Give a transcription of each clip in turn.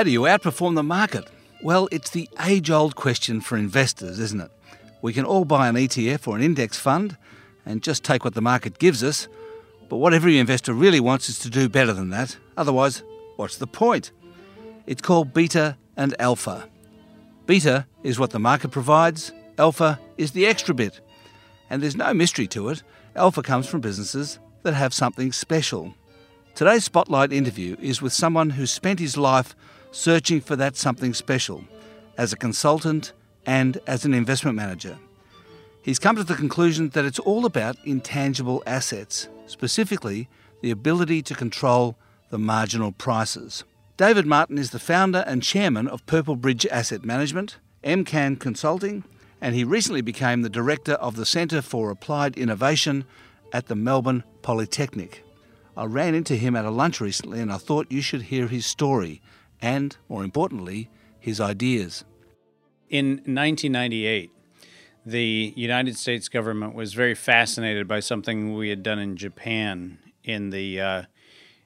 How do you outperform the market? Well, it's the age old question for investors, isn't it? We can all buy an ETF or an index fund and just take what the market gives us, but what every investor really wants is to do better than that. Otherwise, what's the point? It's called beta and alpha. Beta is what the market provides, alpha is the extra bit. And there's no mystery to it. Alpha comes from businesses that have something special. Today's Spotlight interview is with someone who spent his life searching for that something special as a consultant and as an investment manager. He's come to the conclusion that it's all about intangible assets, specifically the ability to control the marginal prices. David Martin is the founder and chairman of Purple Bridge Asset Management, MCAM Consulting, and he recently became the director of the Centre for Applied Innovation at the Melbourne Polytechnic. I ran into him at a lunch recently and I thought you should hear his story and, more importantly, his ideas. In 1998, the United States government was very fascinated by something we had done in Japan in the uh,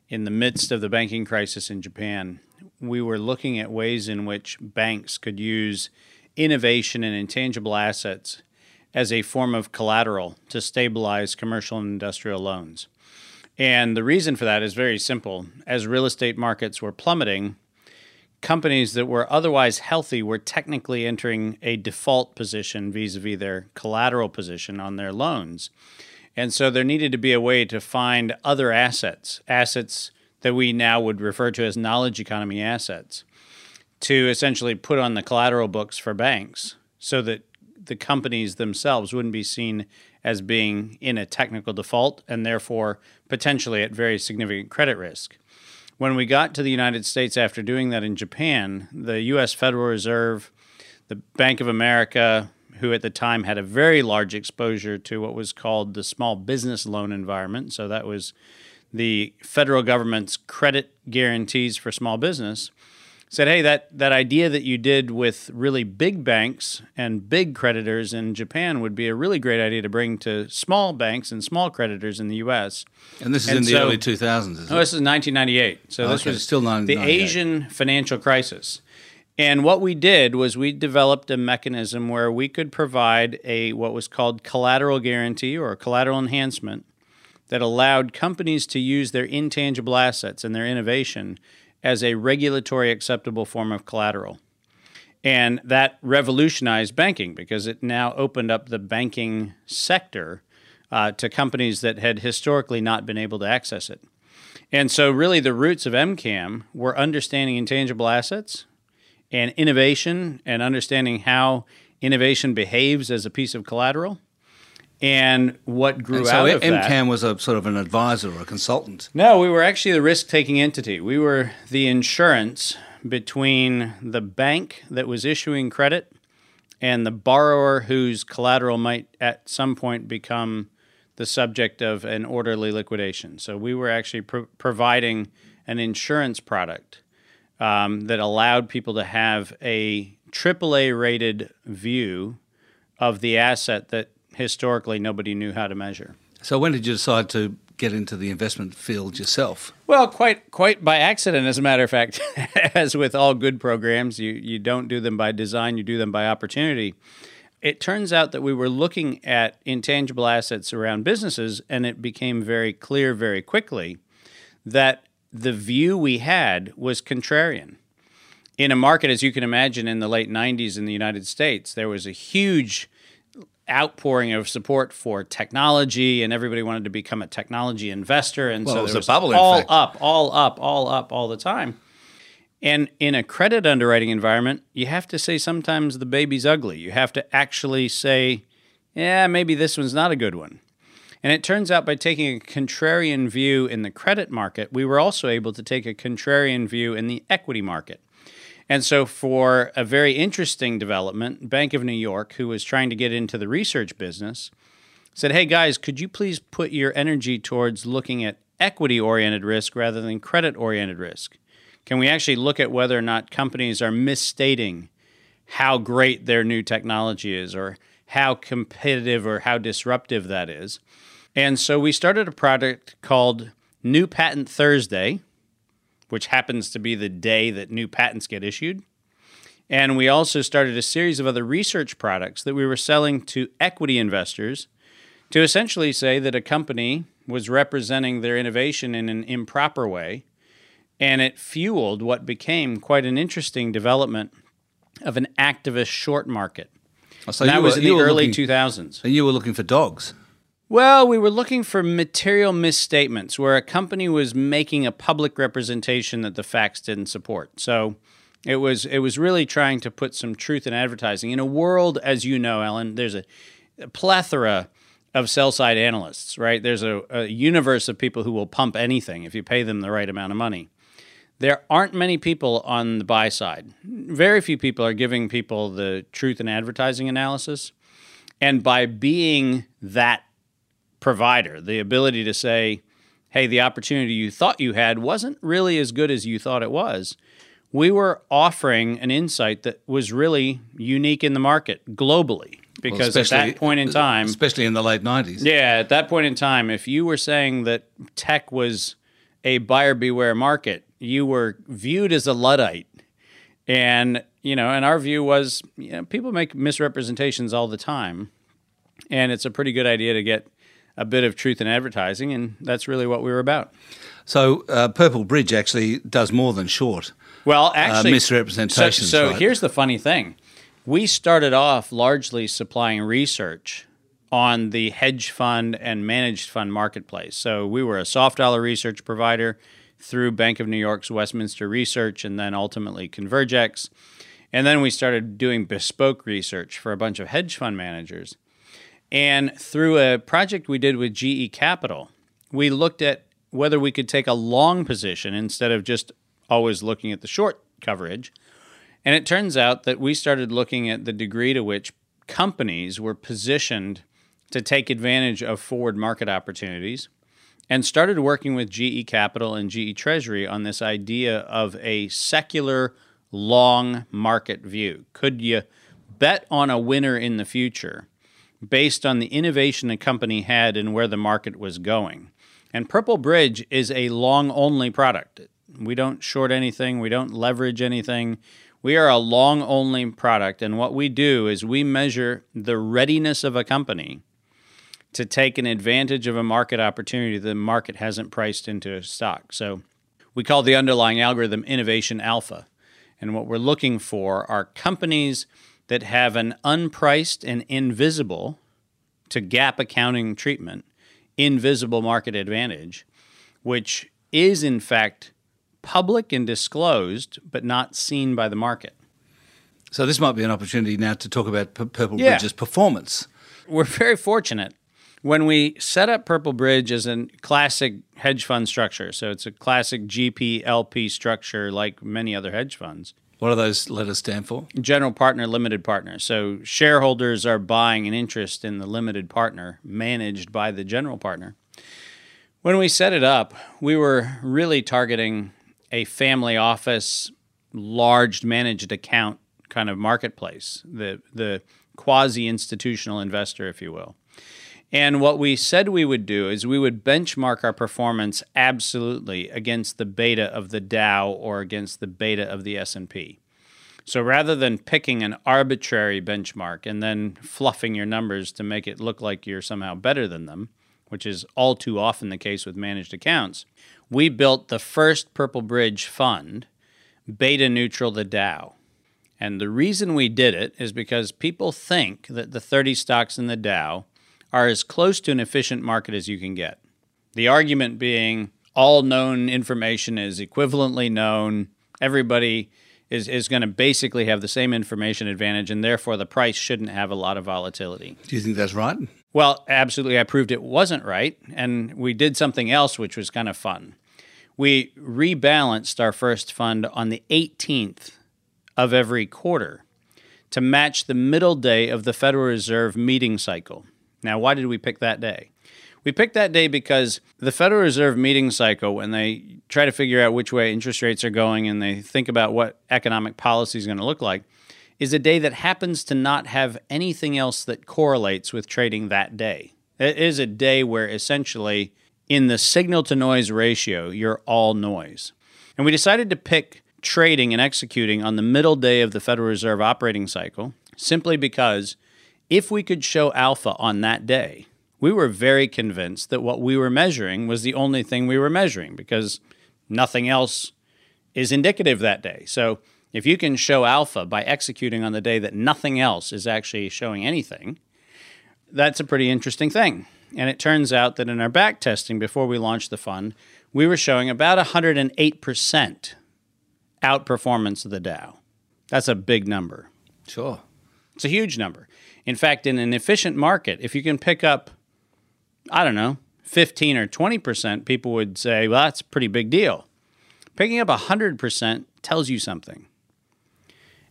in the midst of the banking crisis in Japan. We were looking at ways in which banks could use innovation and intangible assets as a form of collateral to stabilize commercial and industrial loans. And the reason for that is very simple. As real estate markets were plummeting, companies that were otherwise healthy were technically entering a default position vis a vis their collateral position on their loans. And so there needed to be a way to find other assets, assets that we now would refer to as knowledge economy assets, to essentially put on the collateral books for banks so that the companies themselves wouldn't be seen as being in a technical default and therefore potentially at very significant credit risk. When we got to the United States after doing that in Japan, the US Federal Reserve, the Bank of America, who at the time had a very large exposure to what was called the small business loan environment, so that was the federal government's credit guarantees for small business said, "Hey, that that idea that you did with really big banks and big creditors in Japan would be a really great idea to bring to small banks and small creditors in the U.S." And this is and in the early 2000s, is oh, this is 1998. So this was still the Asian financial crisis. And what we did was we developed a mechanism where we could provide a what was called collateral guarantee or collateral enhancement that allowed companies to use their intangible assets and their innovation as a regulatory acceptable form of collateral. And that revolutionized banking because it now opened up the banking sector uh, to companies that had historically not been able to access it. And so, really, the roots of MCAM were understanding intangible assets and innovation and understanding how innovation behaves as a piece of collateral and what grew and so out of MCAM that. was a sort of an advisor or a consultant. No, we were actually the risk-taking entity. We were the insurance between the bank that was issuing credit and the borrower whose collateral might at some point become the subject of an orderly liquidation. So we were actually pro- providing an insurance product um, that allowed people to have a AAA rated view of the asset that historically nobody knew how to measure. So when did you decide to get into the investment field yourself? Well, quite quite by accident, as a matter of fact. as with all good programs, you you don't do them by design; you do them by opportunity. It turns out that we were looking at intangible assets around businesses, and it became very clear very quickly that the view we had was contrarian. In a market, as you can imagine, in the late 90s in the United States, there was a huge outpouring of support for technology, and everybody wanted to become a technology investor, and well, so it was there was a bubble, all in fact. up, all up, all up, all the time. And in a credit underwriting environment, you have to say sometimes the baby's ugly. You have to actually say, yeah, maybe this one's not a good one. And it turns out by taking a contrarian view in the credit market, we were also able to take a contrarian view in the equity market. And so, for a very interesting development, Bank of New York, who was trying to get into the research business, said, Hey guys, could you please put your energy towards looking at equity oriented risk rather than credit oriented risk? Can we actually look at whether or not companies are misstating how great their new technology is or how competitive or how disruptive that is? And so we started a product called New Patent Thursday, which happens to be the day that new patents get issued. And we also started a series of other research products that we were selling to equity investors to essentially say that a company was representing their innovation in an improper way. And it fueled what became quite an interesting development of an activist short market. Oh, So And that you was in the early looking- 2000s. And you were looking for dogs. Well, we were looking for material misstatements where a company was making a public representation that the facts didn't support. So it was it was really trying to put some truth in advertising. In a world, as you know, Ellen, there's a, a plethora of sell side analysts, right? There's a, a universe of people who will pump anything if you pay them the right amount of money. There aren't many people on the buy side. Very few people are giving people the truth in advertising analysis. And by being that provider, the ability to say, hey, the opportunity you thought you had wasn't really as good as you thought it was, we were offering an insight that was really unique in the market globally. Because at that point in time, Especially in the late 90s. yeah, at that point in time, if you were saying that tech was a buyer beware market, you were viewed as a Luddite. And, you know, and our view was, you know, people make misrepresentations all the time. And it's a pretty good idea to get a bit of truth in advertising. And that's really what we were about. So uh, Purple Bridge actually does more than short. Well, actually, misrepresentations, So, so right? here's the funny thing: we started off largely supplying research on the hedge fund and managed fund marketplace. So we were a soft dollar research provider through Bank of New York's Westminster Research, and then ultimately Convergex. And then we started doing bespoke research for a bunch of hedge fund managers. And through a project we did with GE Capital, we looked at whether we could take a long position instead of just always looking at the short coverage. And it turns out that we started looking at the degree to which companies were positioned to take advantage of forward market opportunities and started working with GE Capital and GE Treasury on this idea of a secular long market view. Could you bet on a winner in the future based on the innovation a company had and where the market was going? And Purple Bridge is a long only product. We don't short anything, we don't leverage anything. We are a long only product. And what we do is we measure the readiness of a company to take an advantage of a market opportunity the market hasn't priced into a stock. So we call the underlying algorithm innovation alpha. And what we're looking for are companies that have an unpriced and invisible to GAAP accounting treatment, invisible market advantage, which is in fact public and disclosed, but not seen by the market. So this might be an opportunity now to talk about P- Purple Yeah. Bridge's performance. we're very fortunate when we set up Purple Bridge as a classic hedge fund structure. So it's a classic GPLP structure like many other hedge funds. What do those letters stand for? General partner, limited partner. So shareholders are buying an interest in the limited partner managed by the general partner. When we set it up, we were really targeting a family office, large managed account kind of marketplace, the, the quasi institutional investor, if you will. And what we said we would do is we would benchmark our performance absolutely against the beta of the Dow or against the beta of the S&P. So rather than picking an arbitrary benchmark and then fluffing your numbers to make it look like you're somehow better than them, which is all too often the case with managed accounts, we built the first Purple Bridge fund beta neutral the Dow. And the reason we did it is because people think that the 30 stocks in the Dow are as close to an efficient market as you can get. The argument being all known information is equivalently known. Everybody is, is going to basically have the same information advantage, and therefore the price shouldn't have a lot of volatility. Do you think that's right? Well, absolutely. I proved it wasn't right. And we did something else, which was kind of fun. We rebalanced our first fund on the 18th of every quarter to match the middle day of the Federal Reserve meeting cycle. Now, why did we pick that day? We picked that day because the Federal Reserve meeting cycle, when they try to figure out which way interest rates are going and they think about what economic policy is going to look like, is a day that happens to not have anything else that correlates with trading that day. It is a day where essentially, in the signal to noise ratio, you're all noise. And we decided to pick trading and executing on the middle day of the Federal Reserve operating cycle simply because if we could show alpha on that day, we were very convinced that what we were measuring was the only thing we were measuring because nothing else is indicative that day. So if you can show alpha by executing on the day that nothing else is actually showing anything, that's a pretty interesting thing. And it turns out that in our back testing before we launched the fund, we were showing about 108% outperformance of the Dow. That's a big number. Sure. It's a huge number. In fact, in an efficient market, if you can pick up, I don't know, 15 or 20%, people would say, well, that's a pretty big deal. Picking up 100% tells you something.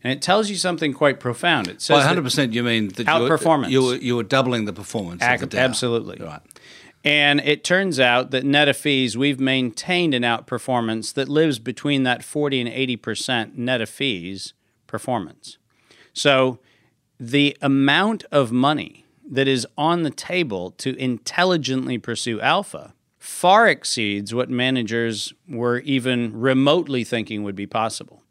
And it tells you something quite profound. It says By that- 100%, you mean that Outperformance. You were, you were doubling the performance of the absolutely. Right. And it turns out that net of fees, we've maintained an outperformance that lives between that 40 and 80% net of fees performance. So the amount of money that is on the table to intelligently pursue alpha far exceeds what managers were even remotely thinking would be possible.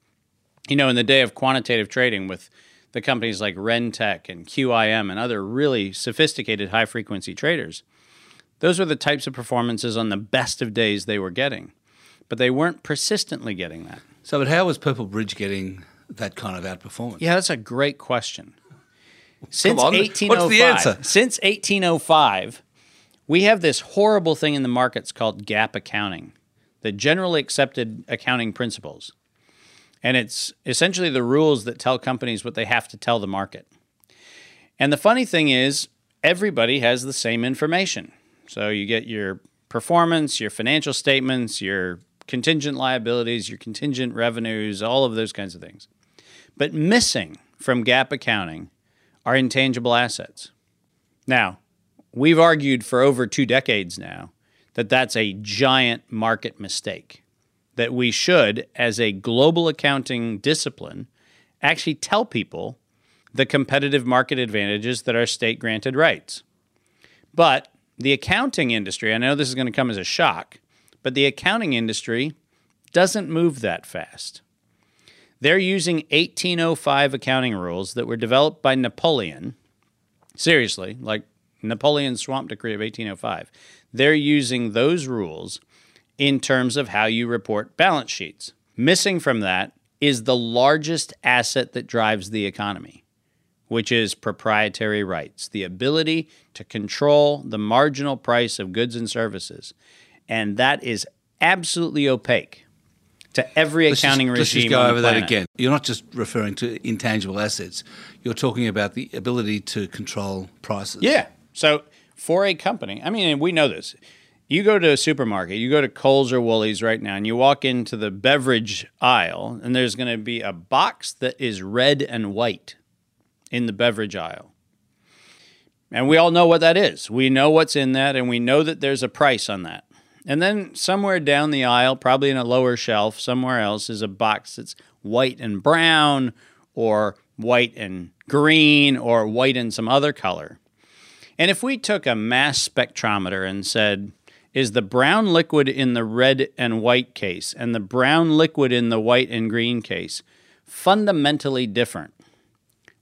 You know, in the day of quantitative trading with the companies like Rentec and QIM and other really sophisticated high frequency traders, those were the types of performances on the best of days they were getting. But they weren't persistently getting that. So, but how was Purple Bridge getting that kind of outperformance? Yeah, that's a great question. Since on, what's the 1805, answer? since 1805, we have this horrible thing in the markets called GAAP accounting, the generally accepted accounting principles. And it's essentially the rules that tell companies what they have to tell the market. And the funny thing is, everybody has the same information. So you get your performance, your financial statements, your contingent liabilities, your contingent revenues, all of those kinds of things. But missing from GAAP accounting are intangible assets. Now, we've argued for over two decades now that that's a giant market mistake. That we should, as a global accounting discipline, actually tell people the competitive market advantages that are state granted rights. But the accounting industry, I know this is going to come as a shock, but the accounting industry doesn't move that fast. They're using 1805 accounting rules that were developed by Napoleon. Seriously, like Napoleon's swamp decree of 1805. They're using those rules in terms of how you report balance sheets. Missing from that is the largest asset that drives the economy, which is proprietary rights, the ability to control the marginal price of goods and services. And that is absolutely opaque to every Let's just- accounting let's just go over that again. You're not just referring to intangible assets. You're talking about the ability to control prices. Yeah. So for a company, I mean, we know this. You go to a supermarket, you go to Coles or Woolies right now, and you walk into the beverage aisle, and there's going to be a box that is red and white in the beverage aisle. And we all know what that is. We know what's in that, and we know that there's a price on that. And then somewhere down the aisle, probably in a lower shelf, somewhere else, is a box that's white and brown, or white and green, or white and some other color. And if we took a mass spectrometer and said, is the brown liquid in the red and white case and the brown liquid in the white and green case fundamentally different?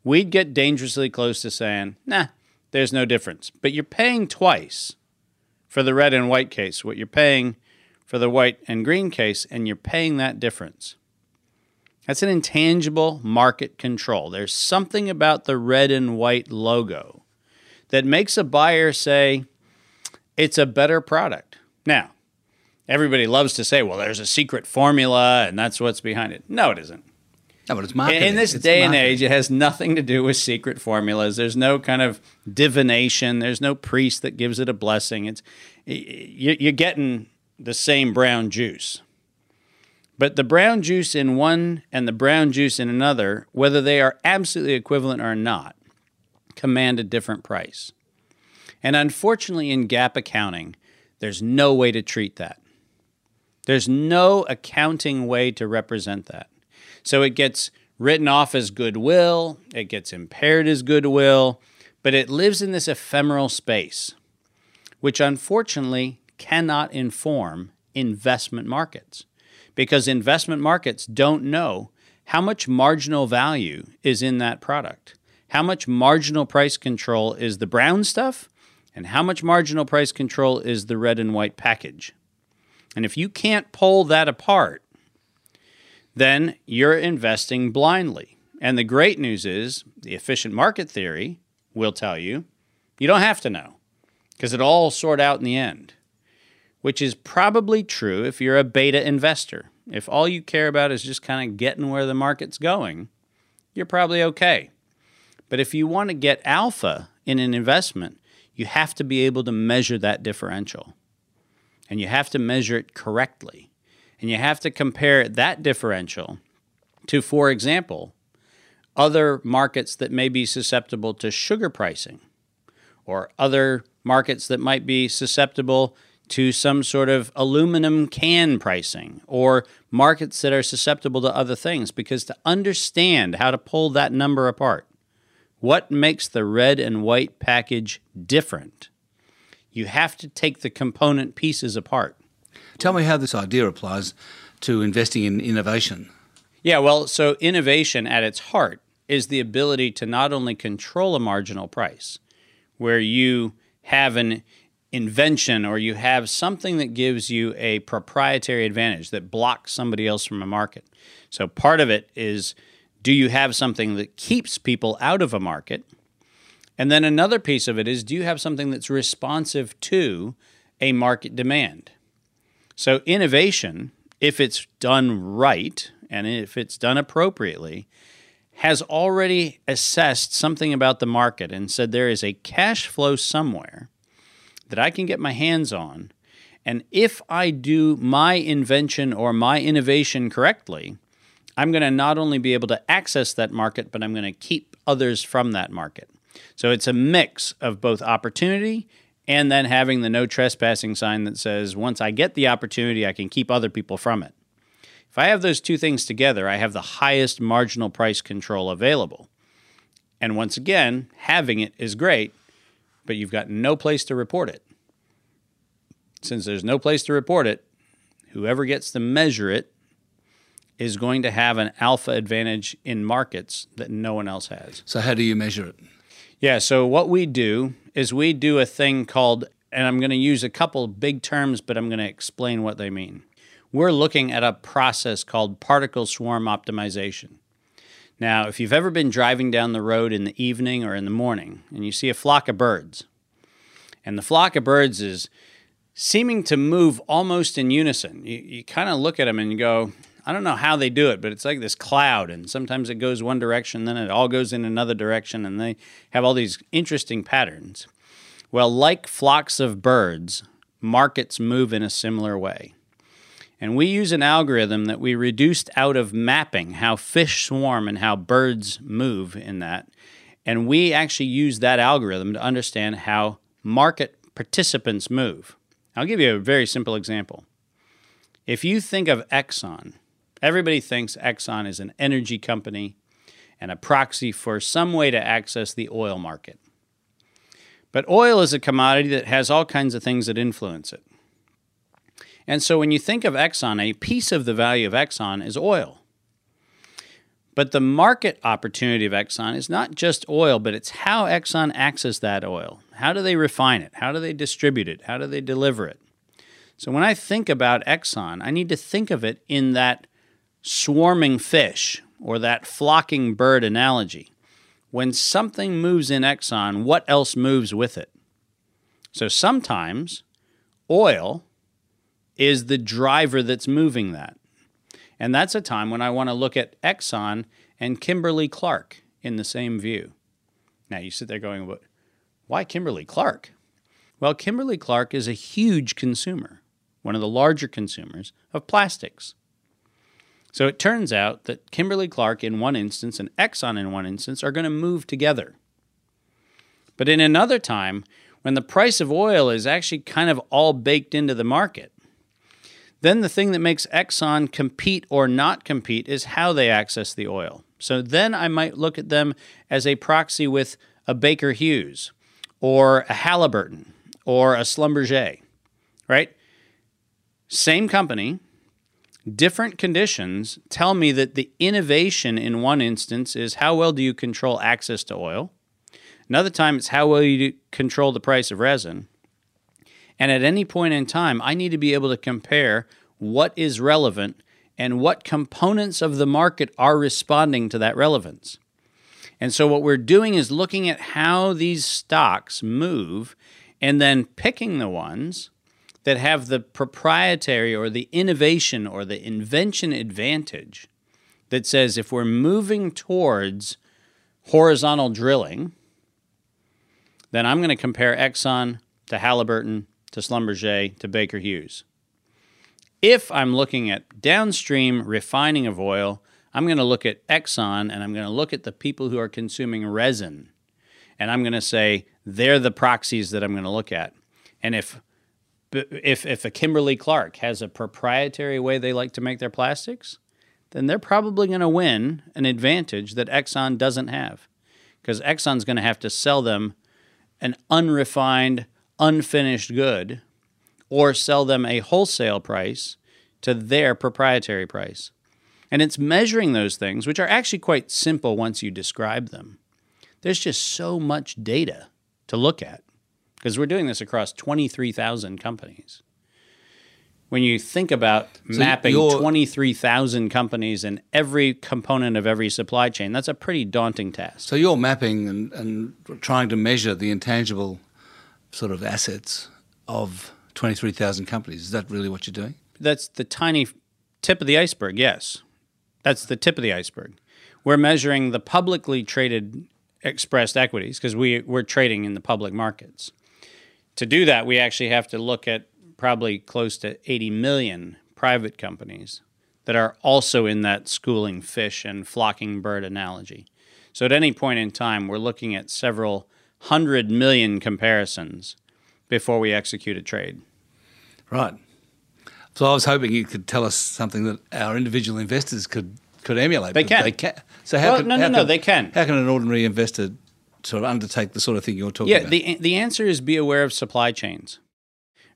We'd get dangerously close to saying, nah, there's no difference. But you're paying twice for the red and white case, what you're paying for the white and green case, and you're paying that difference. That's an intangible market control. There's something about the red and white logo that makes a buyer say it's a better product. Now, everybody loves to say, well, there's a secret formula and that's what's behind it. No, it isn't. No, but it's In- marketing. In this It's day and age, it has nothing to do with secret formulas. There's no kind of divination. There's no priest that gives it a blessing. It's you're getting the same brown juice. But the brown juice in one and the brown juice in another, whether they are absolutely equivalent or not, command a different price. And unfortunately, in GAAP accounting, there's no way to treat that. There's no accounting way to represent that. So it gets written off as goodwill, it gets impaired as goodwill, but it lives in this ephemeral space, which unfortunately cannot inform investment markets. because investment markets don't know how much marginal value is in that product. How much marginal price control is the brown stuff, and how much marginal price control is the red and white package. And if you can't pull that apart, then you're investing blindly. And the great news is the efficient market theory will tell you you don't have to know because it all sort out in the end, which is probably true if you're a beta investor. If all you care about is just kind of getting where the market's going, you're probably okay. But if you want to get alpha in an investment, you have to be able to measure that differential. And you have to measure it correctly. And you have to compare that differential to, for example, other markets that may be susceptible to sugar pricing or other markets that might be susceptible to some sort of aluminum can pricing or markets that are susceptible to other things because to understand how to pull that number apart what makes the red and white package different? You have to take the component pieces apart. Tell me how this idea applies to investing in innovation. Yeah, well, so innovation at its heart is the ability to not only control a marginal price, where you have an invention or you have something that gives you a proprietary advantage that blocks somebody else from a market. So part of it is do you have something that keeps people out of a market? And then another piece of it is do you have something that's responsive to a market demand? So, innovation, if it's done right and if it's done appropriately, has already assessed something about the market and said there is a cash flow somewhere that I can get my hands on. And if I do my invention or my innovation correctly, I'm going to not only be able to access that market, but I'm going to keep others from that market. So it's a mix of both opportunity and then having the no trespassing sign that says once I get the opportunity, I can keep other people from it. If I have those two things together, I have the highest marginal price control available. And once again, having it is great, but you've got no place to report it. Since there's no place to report it, whoever gets to measure it is going to have an alpha advantage in markets that no one else has. So, how do you measure it? Yeah, so what we do is we do a thing called, and I'm going to use a couple big terms, but I'm going to explain what they mean. We're looking at a process called particle swarm optimization. Now, if you've ever been driving down the road in the evening or in the morning and you see a flock of birds, and the flock of birds is seeming to move almost in unison, you, you kind of look at them and you go, I don't know how they do it, but it's like this cloud, and sometimes it goes one direction, then it all goes in another direction, and they have all these interesting patterns. Well, like flocks of birds, markets move in a similar way. And we use an algorithm that we reduced out of mapping how fish swarm and how birds move in that. And we actually use that algorithm to understand how market participants move. I'll give you a very simple example. If you think of Exxon, Everybody thinks Exxon is an energy company and a proxy for some way to access the oil market. But oil is a commodity that has all kinds of things that influence it. And so when you think of Exxon, a piece of the value of Exxon is oil. But the market opportunity of Exxon is not just oil, but it's how Exxon accesses that oil. How do they refine it? How do they distribute it? How do they deliver it? So when I think about Exxon, I need to think of it in that swarming fish or that flocking bird analogy. When something moves in Exxon, what else moves with it? So sometimes oil is the driver that's moving that. And that's a time when I want to look at Exxon and Kimberly Clark in the same view. Now you sit there going, why Kimberly Clark? Well, Kimberly Clark is a huge consumer, one of the larger consumers of plastics. So it turns out that Kimberly Clark in one instance and Exxon in one instance are going to move together. But in another time, when the price of oil is actually kind of all baked into the market, then the thing that makes Exxon compete or not compete is how they access the oil. So then I might look at them as a proxy with a Baker Hughes or a Halliburton or a Schlumberger, right? Same company, different conditions tell me that the innovation in one instance is how well do you control access to oil. Another time it's how well you control the price of resin. And at any point in time, I need to be able to compare what is relevant and what components of the market are responding to that relevance. And so, what we're doing is looking at how these stocks move and then picking the ones that have the proprietary or the innovation or the invention advantage that says if we're moving towards horizontal drilling, then I'm going to compare Exxon to Halliburton to Schlumberger to Baker Hughes. If I'm looking at downstream refining of oil, I'm going to look at Exxon and I'm going to look at the people who are consuming resin. And I'm going to say they're the proxies that I'm going to look at. And if if if a Kimberly Clark has a proprietary way they like to make their plastics, then they're probably going to win an advantage that Exxon doesn't have. Because Exxon's going to have to sell them an unrefined, unfinished good or sell them a wholesale price to their proprietary price. And it's measuring those things, which are actually quite simple once you describe them. There's just so much data to look at because we're doing this across 23,000 companies. When you think about so mapping 23,000 companies and every component of every supply chain, that's a pretty daunting task. So you're mapping and, and trying to measure the intangible sort of assets of 23,000 companies. Is that really what you're doing? That's the tiny tip of the iceberg, yes. That's the tip of the iceberg. We're measuring the publicly traded expressed equities because we, we're trading in the public markets. To do that, we actually have to look at probably close to 80 million private companies that are also in that schooling fish and flocking bird analogy. So at any point in time, we're looking at several hundred million comparisons before we execute a trade. Right. So I was hoping you could tell us something that our individual investors could could emulate. They can. They can. So how well, can, no, no, no, can, they can. How can an ordinary investor sort of undertake the sort of thing you're talking yeah, about? Yeah, the the answer is be aware of supply chains.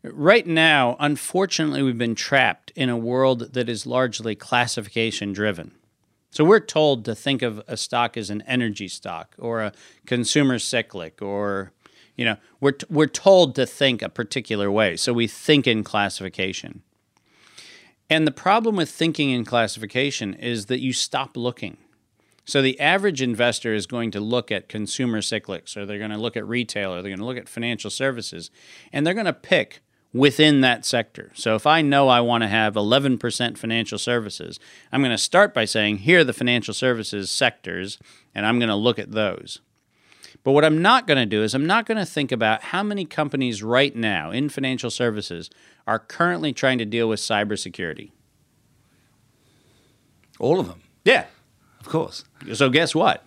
Right now, unfortunately, we've been trapped in a world that is largely classification driven. So we're told to think of a stock as an energy stock or a consumer cyclic or you know, we're t- we're told to think a particular way. So we think in classification. And the problem with thinking in classification is that you stop looking. So the average investor is going to look at consumer cyclics, or they're going to look at retail, or they're going to look at financial services, and they're going to pick within that sector. So if I know I want to have 11% financial services, I'm going to start by saying, here are the financial services sectors, and I'm going to look at those. But what I'm not going to do is I'm not going to think about how many companies right now in financial services are currently trying to deal with cybersecurity. All of them. Yeah. Of course. So guess what?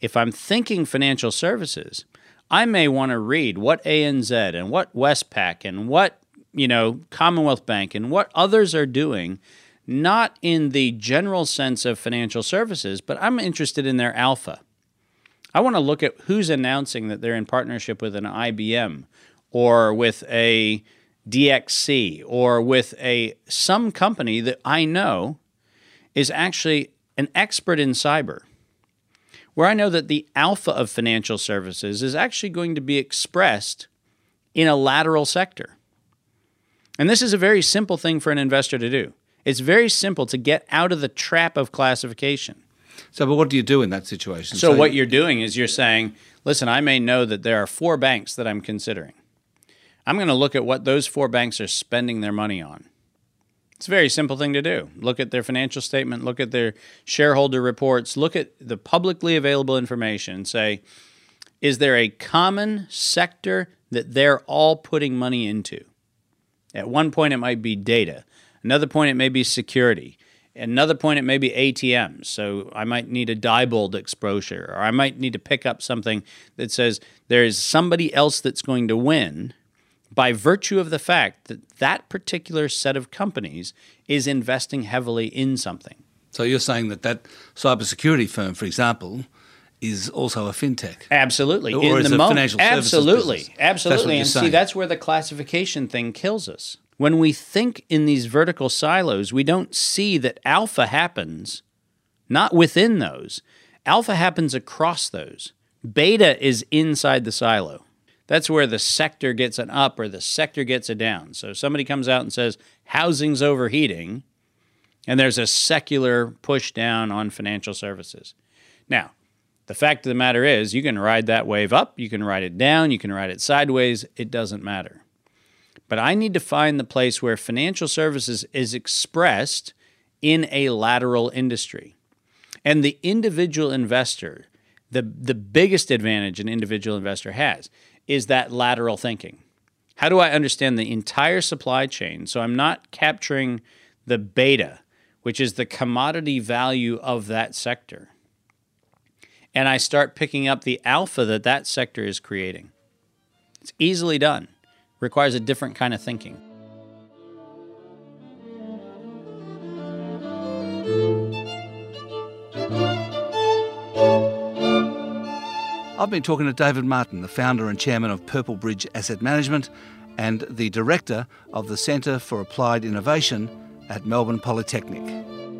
If I'm thinking financial services, I may want to read what ANZ and what Westpac and what, you know, Commonwealth Bank and what others are doing, not in the general sense of financial services, but I'm interested in their alpha. I want to look at who's announcing that they're in partnership with an IBM or with a DXC or with a some company that I know is actually an expert in cyber. Where I know that the alpha of financial services is actually going to be expressed in a lateral sector. And this is a very simple thing for an investor to do. It's very simple to get out of the trap of classification. So, but what do you do in that situation? So, so what you're doing is you're saying, listen, I may know that there are four banks that I'm considering. I'm going to look at what those four banks are spending their money on. It's a very simple thing to do. Look at their financial statement, look at their shareholder reports, look at the publicly available information and say, is there a common sector that they're all putting money into? At one point, it might be data. Another point, it may be security. Another point, it may be ATMs. So I might need a Diebold exposure, or I might need to pick up something that says there is somebody else that's going to win by virtue of the fact that that particular set of companies is investing heavily in something. So you're saying that that cybersecurity firm, for example, is also a fintech. Absolutely. Or in the a financial absolutely, absolutely. And saying. see, that's where the classification thing kills us When we think in these vertical silos, we don't see that alpha happens not within those. Alpha happens across those. Beta is inside the silo. That's where the sector gets an up or the sector gets a down. So somebody comes out and says housing's overheating, and there's a secular push down on financial services. Now, the fact of the matter is, you can ride that wave up, you can ride it down, you can ride it sideways, it doesn't matter. But I need to find the place where financial services is expressed in a lateral industry. And the individual investor, the, the biggest advantage an individual investor has is that lateral thinking. How do I understand the entire supply chain so I'm not capturing the beta, which is the commodity value of that sector? And I start picking up the alpha that that sector is creating. It's easily done, requires a different kind of thinking. I've been talking to David Martin, the founder and chairman of Purple Bridge Asset Management and the director of the Centre for Applied Innovation at Melbourne Polytechnic.